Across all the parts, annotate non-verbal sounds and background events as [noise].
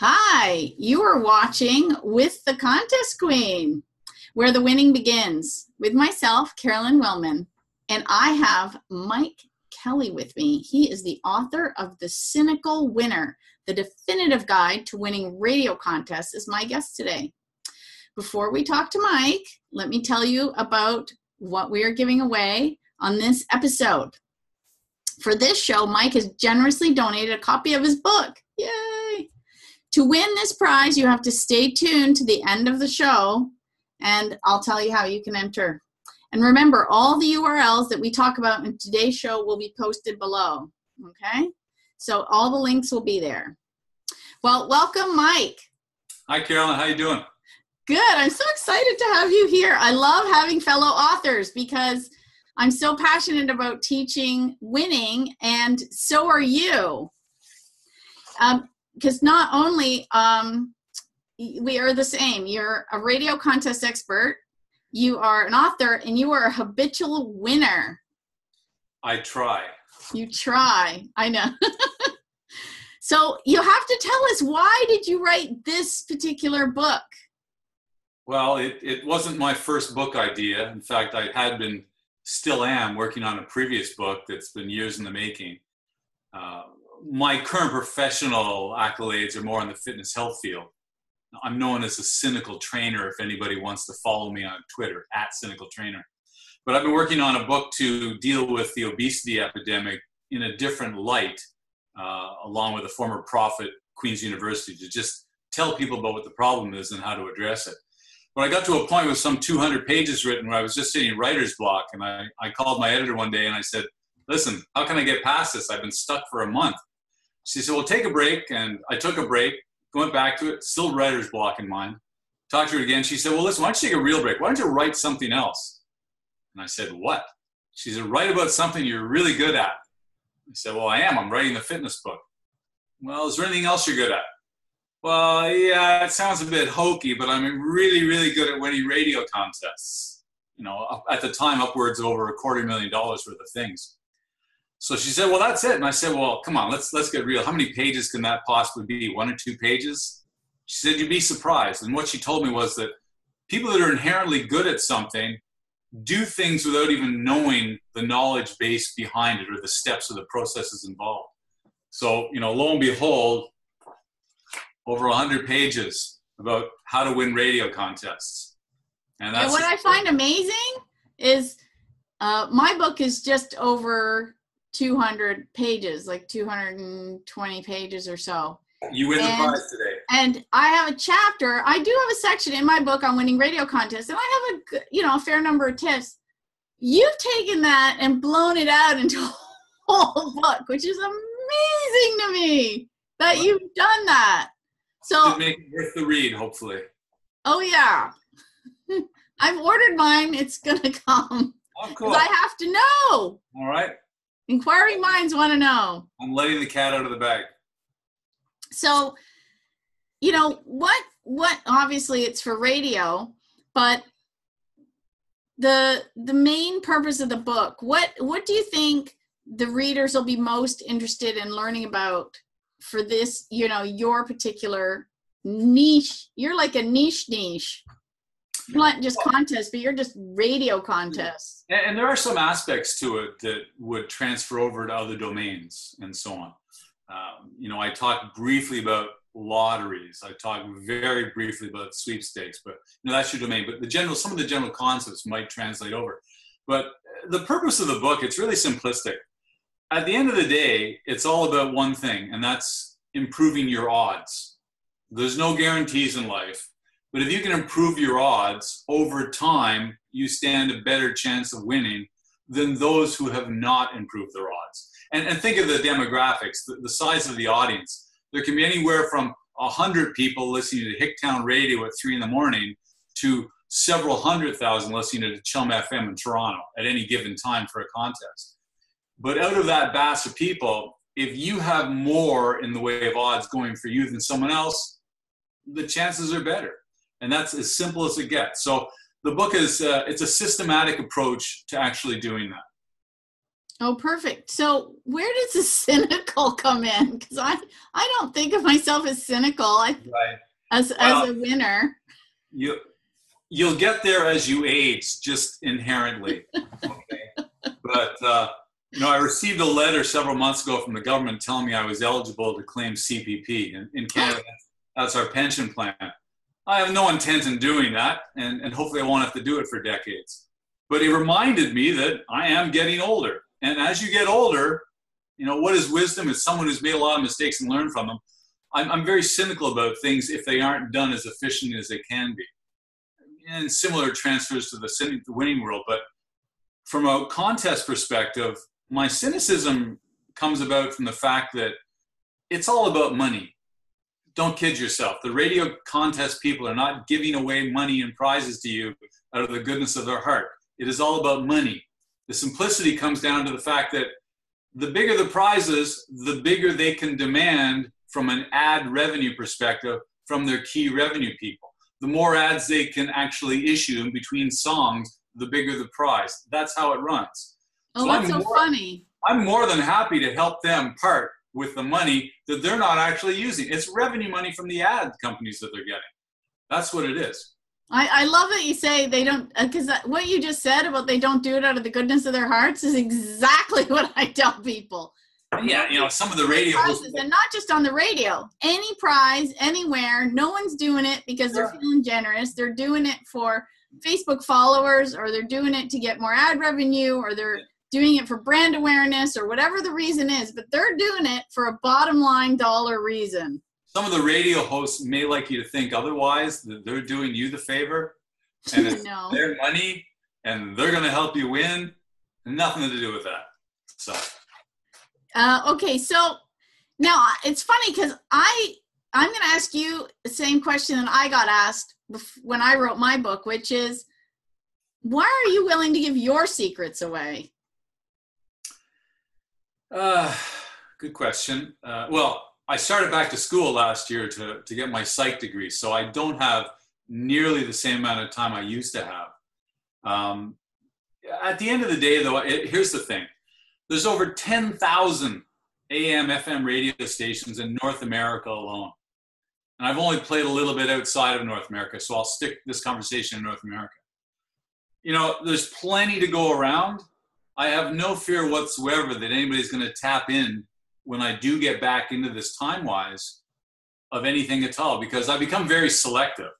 Hi, you are watching With the Contest Queen, where the winning begins, with myself, Carolyn Wilman, and I have Mike Kelly with me. He is the author of The Cynical Winner, the definitive guide to winning radio contests, is my guest today. Before we talk to Mike, let me tell you about what we are giving away on this episode. For this show, Mike has generously donated a copy of his book. Yay! To win this prize, you have to stay tuned to the end of the show, and I'll tell you how you can enter. And remember, all the URLs that we talk about in today's show will be posted below. Okay? So all the links will be there. Well, welcome, Mike. Hi, Carolyn. How you doing? Good. I'm so excited to have you here. I love having fellow authors because I'm so passionate about teaching winning, and so are you. Um, Because not only um, we are the same, you're a radio contest expert, you are an author, and you are a habitual winner. I try. You try. I know. [laughs] so you have to tell us why did you write this particular book? Well, it, it wasn't my first book idea. In fact, I had been still am working on a previous book that's been years in the making. Uh, my current professional accolades are more in the fitness health field. I'm known as a cynical trainer if anybody wants to follow me on Twitter, at cynical trainer. But I've been working on a book to deal with the obesity epidemic in a different light, uh, along with a former prophet, Queen's University, to just tell people about what the problem is and how to address it when I got to a point with some 200 pages written where I was just sitting in writer's block, and I, I called my editor one day and I said, Listen, how can I get past this? I've been stuck for a month. She said, Well, take a break. And I took a break, went back to it, still writer's block in mind. Talked to her again. She said, Well, listen, why don't you take a real break? Why don't you write something else? And I said, What? She said, Write about something you're really good at. I said, Well, I am. I'm writing the fitness book. Well, is there anything else you're good at? Well, yeah, it sounds a bit hokey, but I'm really, really good at winning radio contests. You know, at the time, upwards over a quarter million dollars worth of things. So she said, "Well, that's it." And I said, "Well, come on, let's let's get real. How many pages can that possibly be? One or two pages?" She said, "You'd be surprised." And what she told me was that people that are inherently good at something do things without even knowing the knowledge base behind it or the steps or the processes involved. So, you know, lo and behold, over 100 pages about how to win radio contests. And that's what I find amazing is uh, my book is just over 200 pages, like 220 pages or so. You win and, the prize today. And I have a chapter. I do have a section in my book on winning radio contests, and I have a you know a fair number of tips. You've taken that and blown it out into a [laughs] whole book, which is amazing to me that you've done that. So make it worth the read, hopefully. Oh yeah, [laughs] I've ordered mine. It's gonna [laughs] come. Oh, cool. I have to know. All right. Inquiring minds want to know. I'm letting the cat out of the bag. So, you know what? What? Obviously, it's for radio, but the the main purpose of the book. What What do you think the readers will be most interested in learning about for this, you know, your particular niche. You're like a niche niche. Not just contests, but you're just radio contests. And, and there are some aspects to it that would transfer over to other domains and so on. Um, you know, I talked briefly about lotteries. I talked very briefly about sweepstakes, but you know, that's your domain. But the general, some of the general concepts might translate over. But the purpose of the book, it's really simplistic at the end of the day, it's all about one thing, and that's improving your odds. There's no guarantees in life, but if you can improve your odds over time, you stand a better chance of winning than those who have not improved their odds. And, and think of the demographics, the, the size of the audience. There can be anywhere from 100 people listening to Hicktown Radio at 3 in the morning to several hundred thousand listening to Chum FM in Toronto at any given time for a contest. But out of that batch of people, if you have more in the way of odds going for you than someone else, the chances are better. And that's as simple as it gets. So the book is uh, it's a systematic approach to actually doing that. Oh, perfect. So, where does the [laughs] cynical come in? Because I, I don't think of myself as cynical. I, Right. as as a winner. You you'll get there as you age, just inherently. Okay. But uh, you know, I received a letter several months ago from the government telling me I was eligible to claim CPP in, in Canada. That's our pension plan. I have no intent in doing that, and, and hopefully I won't have to do it for decades. But it reminded me that I am getting older. And as you get older, you know, what is wisdom? Is someone who's made a lot of mistakes and learned from them. I'm, I'm very cynical about things if they aren't done as efficiently as they can be. And similar transfers to the, the winning world. But from a contest perspective, my cynicism comes about from the fact that it's all about money. Don't kid yourself. The radio contest people are not giving away money and prizes to you out of the goodness of their heart. It is all about money. The simplicity comes down to the fact that the bigger the prizes, the bigger they can demand from an ad revenue perspective from their key revenue people. The more ads they can actually issue in between songs, the bigger the prize. That's how it runs. Oh, So that's I'm so more- funny. I'm more than happy to help them part with the money that they're not actually using. It's revenue money from the ad companies that they're getting. That's what it is. I, I love that you say they don't uh, because what you just said about they don't do it out of the goodness of their hearts is exactly [laughs] what I tell people. Yeah, you know, some of the radio Prizes, and not just on the radio. Any prize, anywhere. No one's doing it because they're feeling generous. They're doing it for Facebook followers, or they're doing it to get more ad revenue, or they're doing it for brand awareness, or whatever the reason is. But they're doing it for a bottom line dollar reason. some of the radio hosts may like you to think otherwise, that they're doing you the favor [laughs] and it's no. their money and they're going to help you win. Nothing to do with that. So, Uh, okay, so now it's funny because I I'm going to ask you the same question that I got asked when I wrote my book, which is, why are you willing to give your secrets away? Uh, good question. Uh, well, I started back to school last year to, to get my psych degree, so I don't have nearly the same amount of time I used to have. Um, at the end of the day, though, it, here's the thing there's over 10,000 AM, FM radio stations in North America alone. And I've only played a little bit outside of North America, so I'll stick this conversation in North America. You know, there's plenty to go around. I have no fear whatsoever that anybody's going to tap in when I do get back into this time wise of anything at all because I become very selective.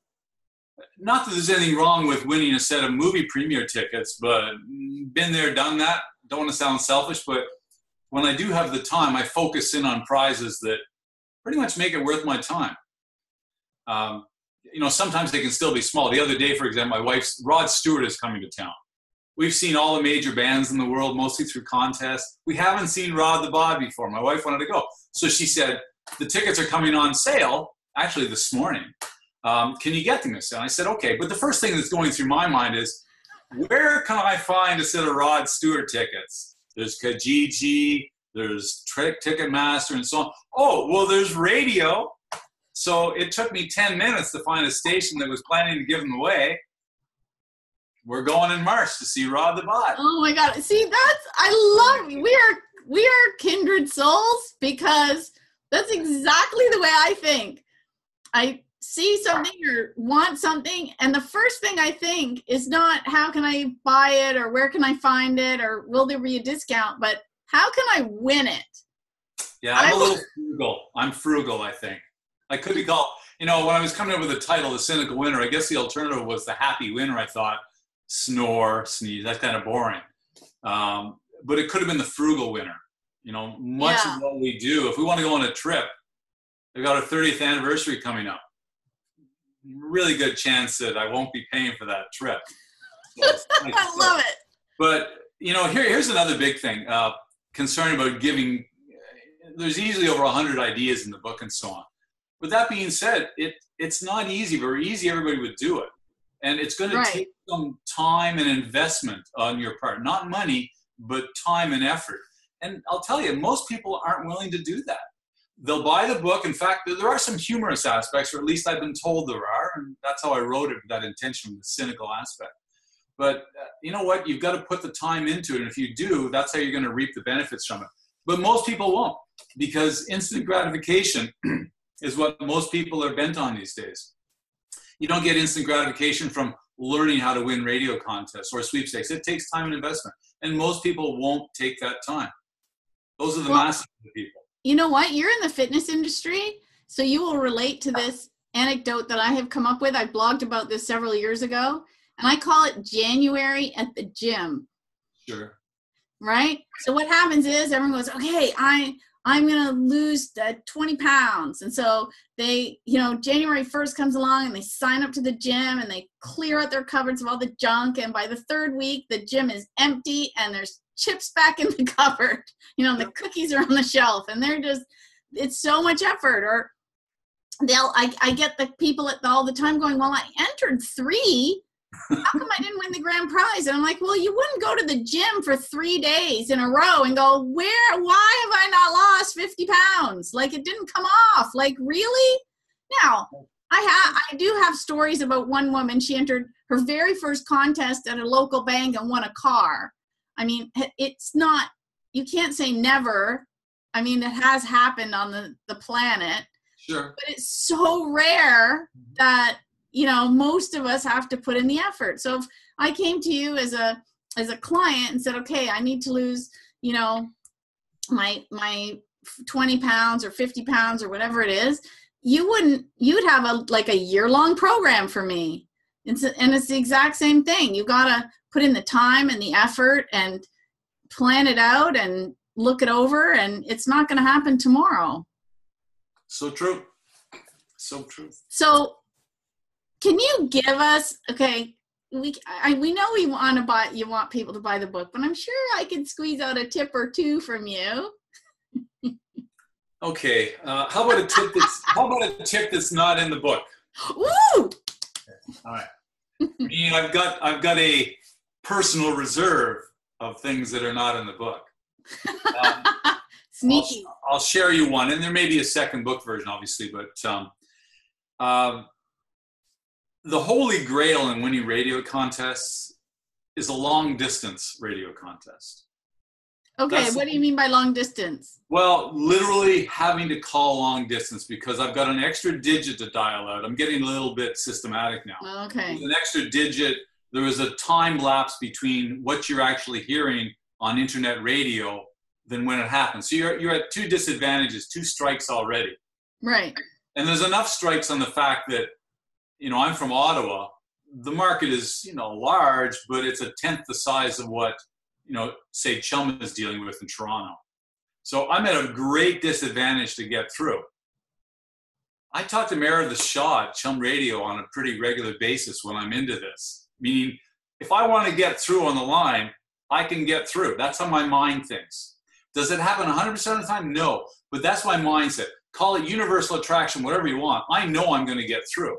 Not that there's anything wrong with winning a set of movie premiere tickets, but been there, done that. Don't want to sound selfish, but when I do have the time, I focus in on prizes that pretty much make it worth my time. Um, you know, sometimes they can still be small. The other day, for example, my wife's Rod Stewart is coming to town. We've seen all the major bands in the world, mostly through contests. We haven't seen Rod the Bod before. My wife wanted to go. So she said, the tickets are coming on sale, actually this morning. Um, can you get them? And I said, okay. But the first thing that's going through my mind is, where can I find a set of Rod Stewart tickets? There's Kijiji, there's Trick Ticketmaster, and so on. Oh, well, there's radio. So it took me 10 minutes to find a station that was planning to give them away. We're going in March to see Rod the Bod. Oh my God! See, that's I love. We are we are kindred souls because that's exactly the way I think. I see something or want something, and the first thing I think is not how can I buy it or where can I find it or will there be a discount, but how can I win it? Yeah, I'm I a little frugal. I'm frugal, I think. I could be called, you know, when I was coming up with the title, The Cynical Winner, I guess the alternative was The Happy Winner, I thought. Snore, sneeze, that's kind of boring. Um, but it could have been The Frugal Winner. You know, much Yeah. of what we do, if we want to go on a trip, they've got our 30th anniversary coming up. Really good chance that I won't be paying for that trip. So [laughs] I love it. But you know, here, here's another big thing uh, concern about giving. There's easily over hundred ideas in the book and so on. With that being said, it it's not easy. Very easy, everybody would do it, and it's going Right. to take some time and investment on your part, not money, but time and effort. And I'll tell you, most people aren't willing to do that. They'll buy the book. In fact, there are some humorous aspects, or at least I've been told there are, and that's how I wrote it with that intention, the cynical aspect. But uh, you know what? You've got to put the time into it. And if you do, that's how you're going to reap the benefits from it. But most people won't because instant gratification [clears throat] is what most people are bent on these days. You don't get instant gratification from learning how to win radio contests or sweepstakes. It takes time and investment. And most people won't take that time. Those are the well, masses of people. You know what? You're in the fitness industry, so you will relate to this anecdote that I have come up with. I blogged about this several years ago, and I call it January at the gym. Sure. Right? So what happens is everyone goes, okay, I I'm going to lose uh, 20 pounds. And so they, you know, January 1st comes along and they sign up to the gym and they clear out their cupboards of all the junk. And by the third week, the gym is empty and there's chips back in the [laughs] cupboard. You know, and the cookies are on the shelf and they're just, it's so much effort. Or they'll, I, I get the people at the, all the time going, well, I entered three how come I didn't win the grand prize? And I'm like, well, you wouldn't go to the gym for three days in a row and go, where, why have I not lost 50 pounds? Like it didn't come off. Like, really? Now, I have, I do have stories about one woman. She entered her very first contest at a local bank and won a car. I mean, it's not, you can't say never. I mean, it has happened on the, the planet. Sure. But it's so rare mm-hmm. that you know most of us have to put in the effort. So if i came to you as a as a client and said okay i need to lose you know my my 20 pounds or 50 pounds or whatever it is you wouldn't you'd have a like a year long program for me. It's, and it's the exact same thing. You gotta put in the time and the effort and plan it out and look it over and it's not going to happen tomorrow. So true. So true. So can you give us okay? We I, we know we want to buy. You want people to buy the book, but I'm sure I could squeeze out a tip or two from you. [laughs] okay, uh, how about a tip that's how about a tip that's not in the book? Woo! All right. I mean, I've got I've got a personal reserve of things that are not in the book. Um, [laughs] Sneaky. I'll, I'll, share you one, and there may be a second book version, obviously, but um, um, the holy grail in winning radio contests is a long distance radio contest. Okay, That's, what do you mean by long distance? Well, literally having to call long distance because I've got an extra digit to dial out. I'm getting a little bit systematic now. Oh, okay. With an extra digit, there is a time lapse between what you're actually hearing on internet radio than when it happens. So you're, you're at two disadvantages, two strikes already. Right. And there's enough strikes on the fact that you know, I'm from Ottawa. The market is, you know, large, but it's a tenth the size of what, you know, say Chum is dealing with in Toronto. So I'm at a great disadvantage to get through. I talk to Meredith Shaw at Chum Radio on a pretty regular basis when I'm into this. Meaning, if I want to get through on the line, I can get through. That's how my mind thinks. Does it happen 100% of the time? No. But that's my mindset. Call it universal attraction, whatever you want. I know I'm going to get through.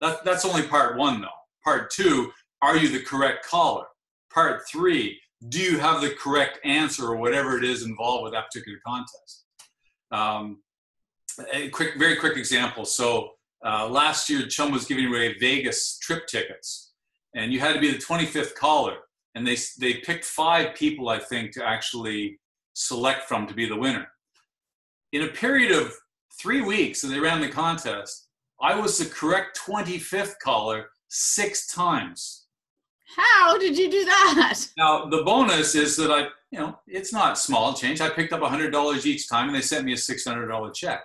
That, that's only part one, though. Part two, are you the correct caller? Part three, do you have the correct answer or whatever it is involved with that particular contest? Um, a quick, very quick example. So uh, last year, Chum was giving away Vegas trip tickets, and you had to be the 25th caller. And they they picked five people, I think, to actually select from to be the winner. In a period of three weeks, and they ran the contest, I was the correct 25th caller six times. How did you do that? Now, the bonus is that I, you know, it's not small change. I picked up $100 each time and they sent me a $600 check.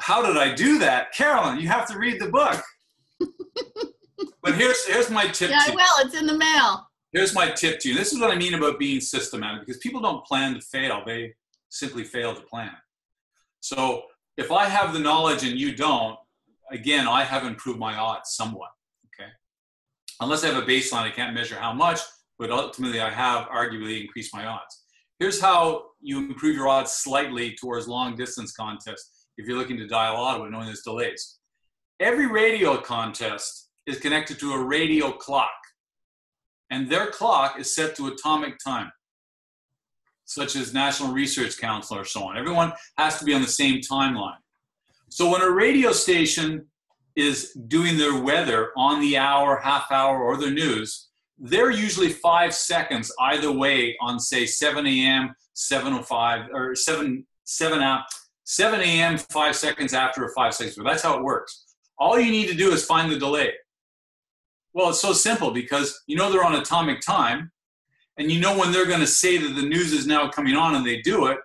How did I do that? Carolyn, you have to read the book. [laughs] but here's, here's my tip yeah, I will. It's in the mail. Here's my tip to you. This is what I mean about being systematic because people don't plan to fail, they simply fail to plan. So if I have the knowledge and you don't, again, I have improved my odds somewhat. Okay, unless I have a baseline, I can't measure how much, but ultimately I have arguably increased my odds. Here's how you improve your odds slightly towards long distance contests if you're looking to dial Ottawa, knowing there's delays. Every radio contest is connected to a radio clock, and their clock is set to atomic time, such as National Research Council or so on. Everyone has to be on the same timeline. So when a radio station is doing their weather on the hour, half hour, or their news, they're usually five seconds either way on say 7 a.m., 7:05 or 7 7 up 7 a.m. five seconds after or five seconds. That's how it works. All you need to do is find the delay. Well, it's so simple because you know they're on atomic time, and you know when they're going to say that the news is now coming on, and they do it.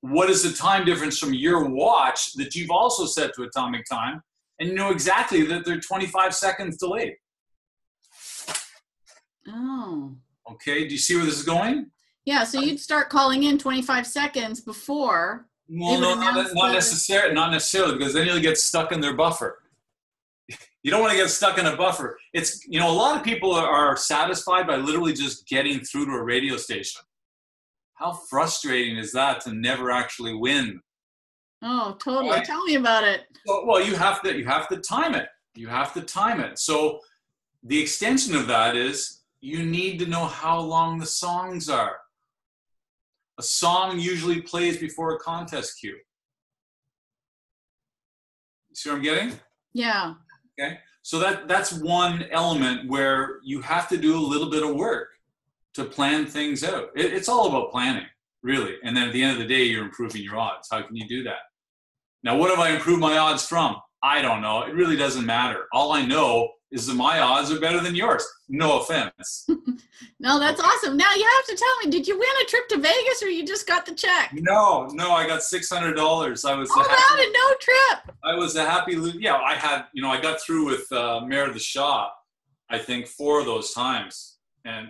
What is the time difference from your watch that you've also set to atomic time, and you know exactly that they're 25 seconds delayed? Oh. Okay, do you see where this is going? Yeah, so you'd start calling in 25 seconds before. Well, no, not, not necessarily, not necessarily, because then you'll get stuck in their buffer. [laughs] You don't want to get stuck in a buffer. It's you know a lot of people are satisfied by literally just getting through to a radio station. How frustrating is that to never actually win? Oh, totally. Right? Tell me about it. Well, well, you have to you have to time it. You have to time it. So the extension of that is you need to know how long the songs are. A song usually plays before a contest cue. You see what I'm getting? Yeah. Okay. So that that's one element where you have to do a little bit of work to plan things out. It, it's all about planning, really. And then at the end of the day, you're improving your odds. How can you do that? Now, what have I improved my odds from? I don't know. It really doesn't matter. All I know is that my odds are better than yours. No offense. [laughs] no, that's okay. awesome. Now you have to tell me, did you win a trip to Vegas or you just got the check? No, no, I got six hundred dollars. I was oh, happy, no trip. I was a happy. Yeah, I had. You know, I got through with uh, Meredith Shaw. I think four of those times, and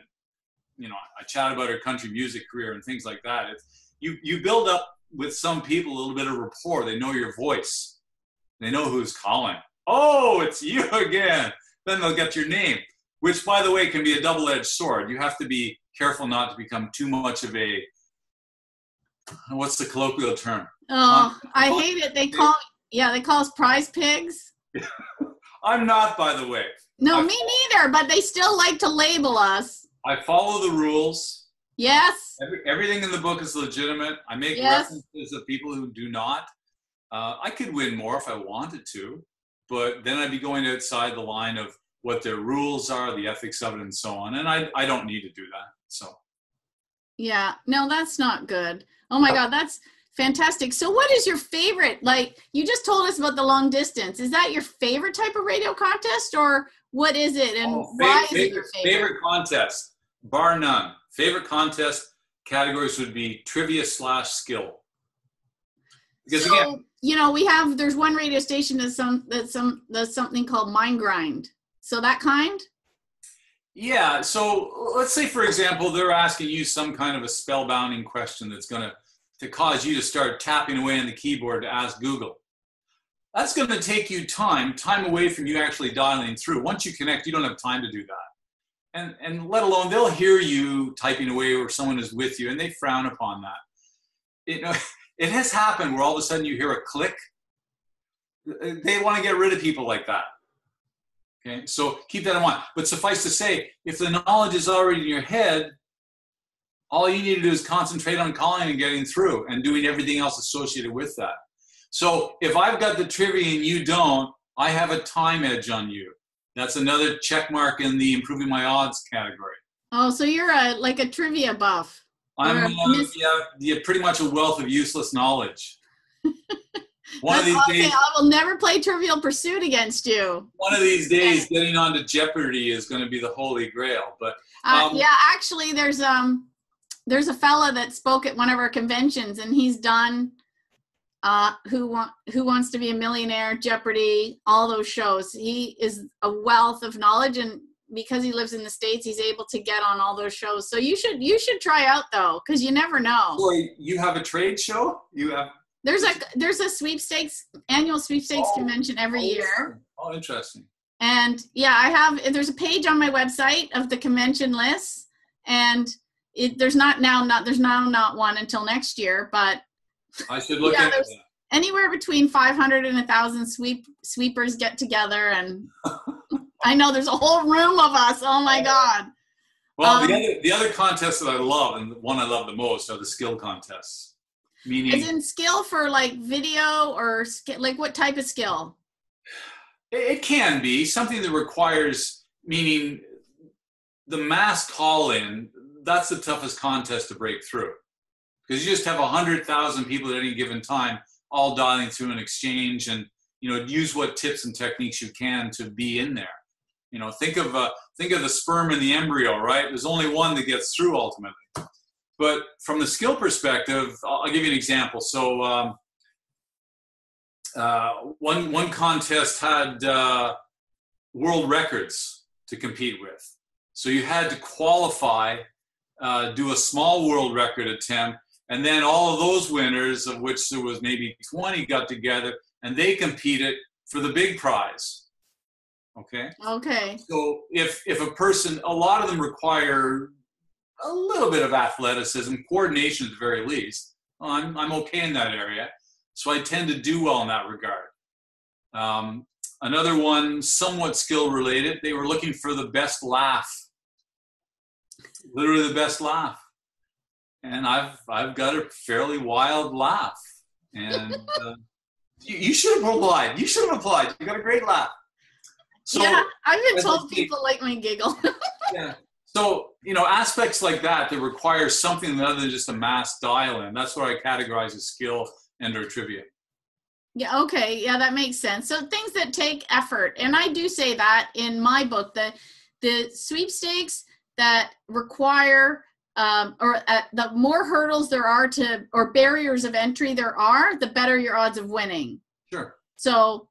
you know, I chat about her country music career and things like that. It's, you you build up with some people a little bit of rapport. They know your voice. They know who's calling. Oh, it's you [laughs] again then they'll get your name, which, by the way, can be a double edged sword. You have to be careful not to become too much of a what's the colloquial term? Oh, um, I hate it. They call yeah, they call us prize pigs. [laughs] I'm not, by the way. No, I me neither. But they still like to label us. I follow the rules. Yes. Every, everything in the book is legitimate. I make yes. references of people who do not. Uh, I could win more if I wanted to but then I'd be going outside the line of what their rules are, the ethics of it, and so on. And I, I don't need to do that. So. Yeah, no, that's not good. Oh my God, that's fantastic. So, what is your favorite? Like, you just told us about the long distance. Is that your favorite type of radio contest, or what is it, and oh, why favorite, is it your favorite? Favorite contest, bar none. Favorite contest categories would be trivia slash skill. Because so, again, you know, we have there's one radio station that's some that's some that's something called Mind Grind. So that kind. Yeah. So let's say, for example, they're asking you some kind of a spellbinding question that's going to to cause you to start tapping away on the keyboard to ask Google. That's going to take you time, time away from you actually dialing through. Once you connect, you don't have time to do that. And, and let alone they'll hear you typing away or someone is with you and they frown upon that. You uh, know, [laughs] it has happened where all of a sudden you hear a click. Uh, they want to get rid of people like that. Okay, so keep that in mind. But suffice to say, if the knowledge is already in your head, all you need to do is concentrate on calling and getting through and doing everything else associated with that. So if I've got the trivia and you don't, I have a time edge on you. That's another check mark in the improving my odds category. Oh, so you're a like a trivia buff. I'm uh, yeah, yeah, pretty much a wealth of useless knowledge. [laughs] One of these okay. days, I will never play Trivial Pursuit against you. One of these days, getting onto Jeopardy is going to be the holy grail. But uh, um, uh, yeah, actually, there's um, there's a fella that spoke at one of our conventions, and he's done uh, who want who wants to be a millionaire, Jeopardy, all those shows. He is a wealth of knowledge, and because he lives in the states he's able to get on all those shows. So you should you should try out though because you never know. Boy, you have a trade show? You have there's a there's a sweepstakes annual sweepstakes oh, convention every oh, year. oh interesting. And yeah i have there's a page on my website of the convention lists and it, there's not now not there's now not one until next year but i should look yeah, at anywhere between 500 and thousand sweep sweepers get together and [laughs] I know there's a whole room of us. Oh my God. Well, um, the other the other contests that I love and the one I love the most are the skill contests. Meaning, is in skill for like video or sk- like what type of skill? It, it can be something that requires, meaning the mass call in, that's the toughest contest to break through. Because you just have 100,000 people at any given time all dialing through an exchange and you know use what tips and techniques you can to be in there. You know think of uh, think of the sperm and the embryo right? There's only one that gets through ultimately. But from the skill perspective i'll, give you an example. So um, uh, one one contest had uh, world records to compete with. So you had to qualify uh, do a small world record attempt and then all of those winners of which there was maybe 20 got together and they competed for the big prize. Okay? Okay. so if if a person a lot of them require a little bit of athleticism coordination at the very least. Well, i'm, I'm okay in that area so i tend to do well in that regard. Um, another one somewhat skill related they were looking for the best laugh. Literally the best laugh and i've i've got a fairly wild laugh and [laughs] uh, you, you should have applied you should have applied you got a great laugh so yeah, I've been told people like my giggle. [laughs] yeah. So, you know, aspects like that that require something other than just a mass dial in. That's what I categorize as skill and or trivia. Yeah, okay. Yeah, that makes sense. So things that take effort. And I do say that in my book, the the sweepstakes that require um, or uh, the more hurdles there are to or barriers of entry there are, the better your odds of winning. Sure. So,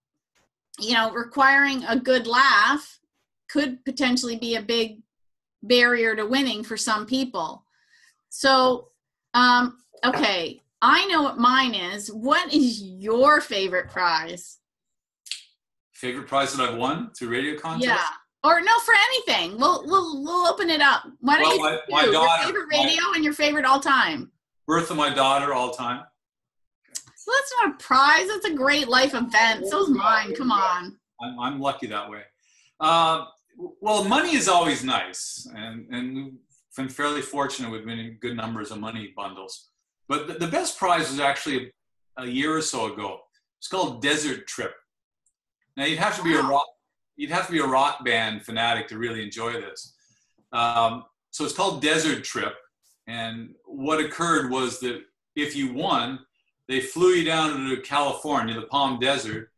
you know, requiring a good laugh could potentially be a big barrier to winning for some people. So, um, okay, I know what mine is. What is your favorite prize? Favorite prize that I've won through radio contest? Yeah. Or no, for anything. We'll we'll we'll open it up. Why don't Well, you my- my daughter- your favorite my- radio and your favorite all time? Birth of my daughter all time. So that's not a prize. That's a great life event. So's mine. Come on. I'm, I'm lucky that way. Uh, well, money is always nice, and, and we've been fairly fortunate with many good numbers of money bundles. But the, the best prize was actually a, a year or so ago. It's called Desert Trip. Now you'd have to be a rock, you'd have to be a rock band fanatic to really enjoy this. Um, so it's called Desert Trip, and what occurred was that if you won, they flew you down to California, the Palm Desert,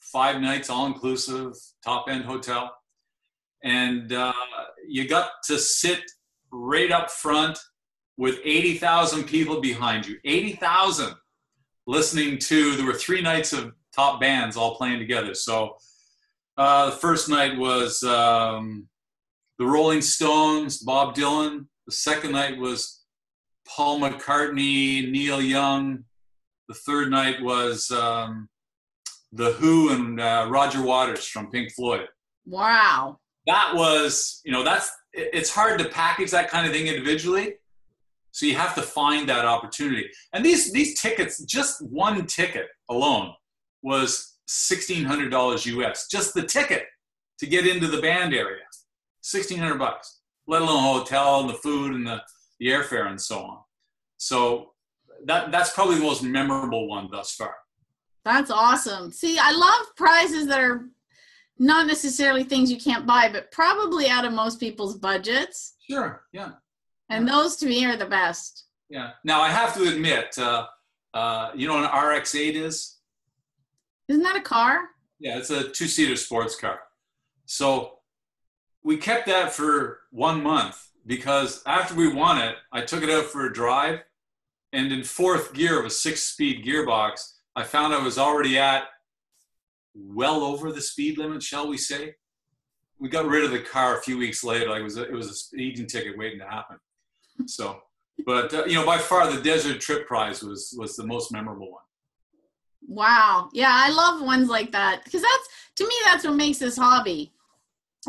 five nights all inclusive, top end hotel. And uh, you got to sit right up front with 80,000 people behind you. 80,000 listening to, there were three nights of top bands all playing together. So uh, the first night was um, the Rolling Stones, Bob Dylan. The second night was Paul McCartney, Neil Young. The third night was um, The Who and uh, Roger Waters from Pink Floyd. Wow. That was, you know, that's, it's hard to package that kind of thing individually. So you have to find that opportunity. And these, these tickets, just one ticket alone was $1,600 US, just the ticket to get into the band area. 1600 bucks, let alone hotel and the food and the, the airfare and so on. So that, that's probably the most memorable one thus far. That's awesome. See, I love prizes that are not necessarily things you can't buy, but probably out of most people's budgets. Sure. Yeah. And those to me are the best. Yeah. Now I have to admit, uh, uh, you know what an RX-8 is? Isn't that a car? Yeah, it's a two-seater sports car. So we kept that for one month because after we won it, I took it out for a drive, and in fourth gear of a six-speed gearbox, I found I was already at well over the speed limit, shall we say? We got rid of the car a few weeks later. Like it was a, it was a speeding ticket waiting to happen. So, but uh, you know, by far the Desert Trip Prize was was the most memorable one. Wow. Yeah, I love ones like that because that's to me that's what makes this hobby.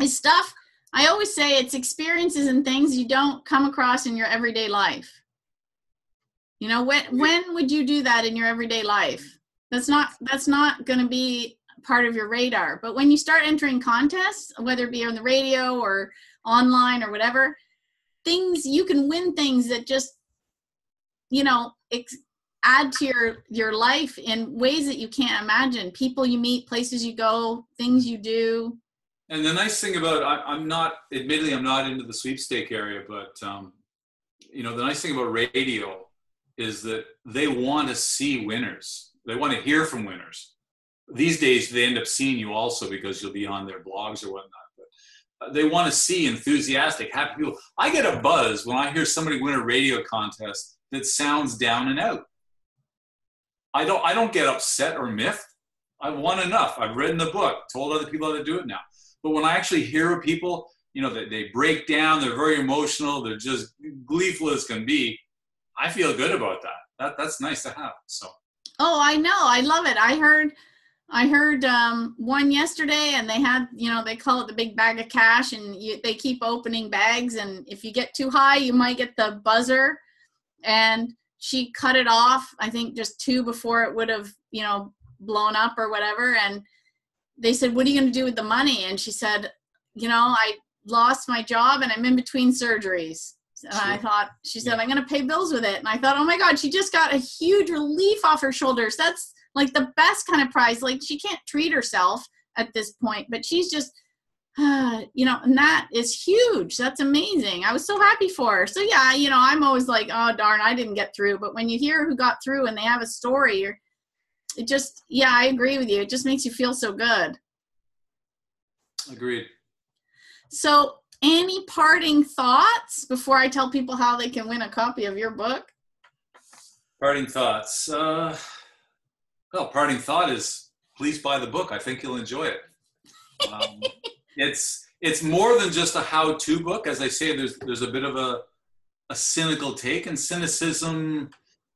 Is stuff I always say it's experiences and things you don't come across in your everyday life. You know, when when would you do that in your everyday life? That's not that's not going to be part of your radar. But when you start entering contests, whether it be on the radio or online or whatever, things you can win things that just you know, ex- add to your your life in ways that you can't imagine. People you meet places you go things you do. And the nice thing about I, am not admittedly i'm not into the sweepstake area but um, you know the nice thing about radio is that they want to see winners. They want to hear from winners. These days they end up seeing you also because you'll be on their blogs or whatnot but uh, they want to see enthusiastic happy people. I get a buzz when i hear somebody win a radio contest that sounds down and out I don't I don't get upset or miffed. I've won enough. I've written the book, told other people how to do it now. But when I actually hear people, you know, they, they break down, they're very emotional, they're just gleeful as can be. I feel good about that. That that's nice to have. So. Oh, I know. I love it. I heard I heard um, one yesterday, and they had, you know, they call it the big bag of cash, and you, they keep opening bags, and if you get too high, you might get the buzzer, and she cut it off i think just two before it would have you know blown up or whatever. And they said what are you going to do with the money? And she said you know i lost my job and i'm in between surgeries. And sure. i thought she said yeah. i'm going to pay bills with it. And i thought oh my god she just got a huge relief off her shoulders. That's like the best kind of prize. Like she can't treat herself at this point but she's just [sighs] you know, and that is huge. That's amazing. I was so happy for her. So yeah, you know, I'm always like, oh darn, I didn't get through. But when you hear who got through and they have a story, or it just, yeah, I agree with you. It just makes you feel so good. Agreed. So, any parting thoughts before I tell people how they can win a copy of your book? Parting thoughts. Uh, well, parting thought is please buy the book. I think you'll enjoy it. Um, [laughs] it's it's more than just a how-to book. As I say, there's there's a bit of a a cynical take, and cynicism,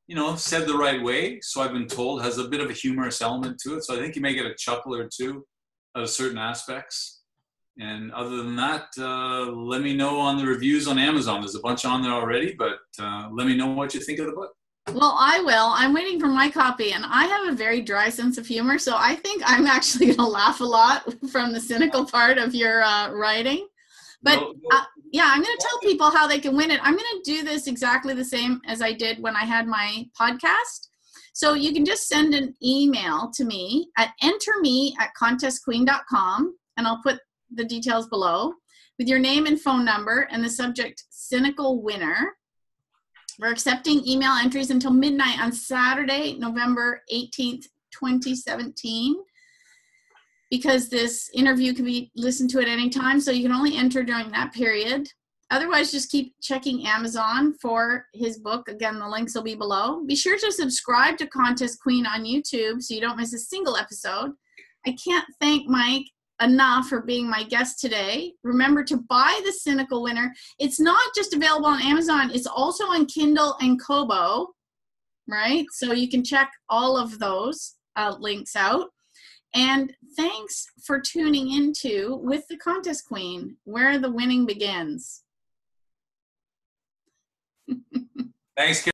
you know, said the right way. So I've been told has a bit of a humorous element to it. So I think you may get a chuckle or two out of certain aspects. And other than that, uh, let me know on the reviews on Amazon. There's a bunch on there already, but uh, let me know what you think of the book. Well, I will. I'm waiting for my copy, and I have a very dry sense of humor, so I think I'm [laughs] actually going to laugh a lot from the cynical part of your uh, writing. But uh, yeah, I'm going to tell people how they can win it. I'm going to do this exactly the same as I did when I had my podcast. So you can just send an email to me at enterme at contestqueen.com, and I'll put the details below with your name and phone number and the subject cynical winner we're accepting email entries until midnight on Saturday, November 18th, 2017. Because this interview can be listened to at any time, so you can only enter during that period. Otherwise, just keep checking Amazon for his book. Again, the links will be below. Be sure to subscribe to Contest Queen on YouTube so you don't miss a single episode. I can't thank Mike enough for being my guest today. Remember to buy The Cynical Winner. It's not just available on Amazon, it's also on Kindle and Kobo, right? So you can check all of those uh, links out. And thanks for tuning into With the Contest Queen, where the winning begins. [laughs] Thanks,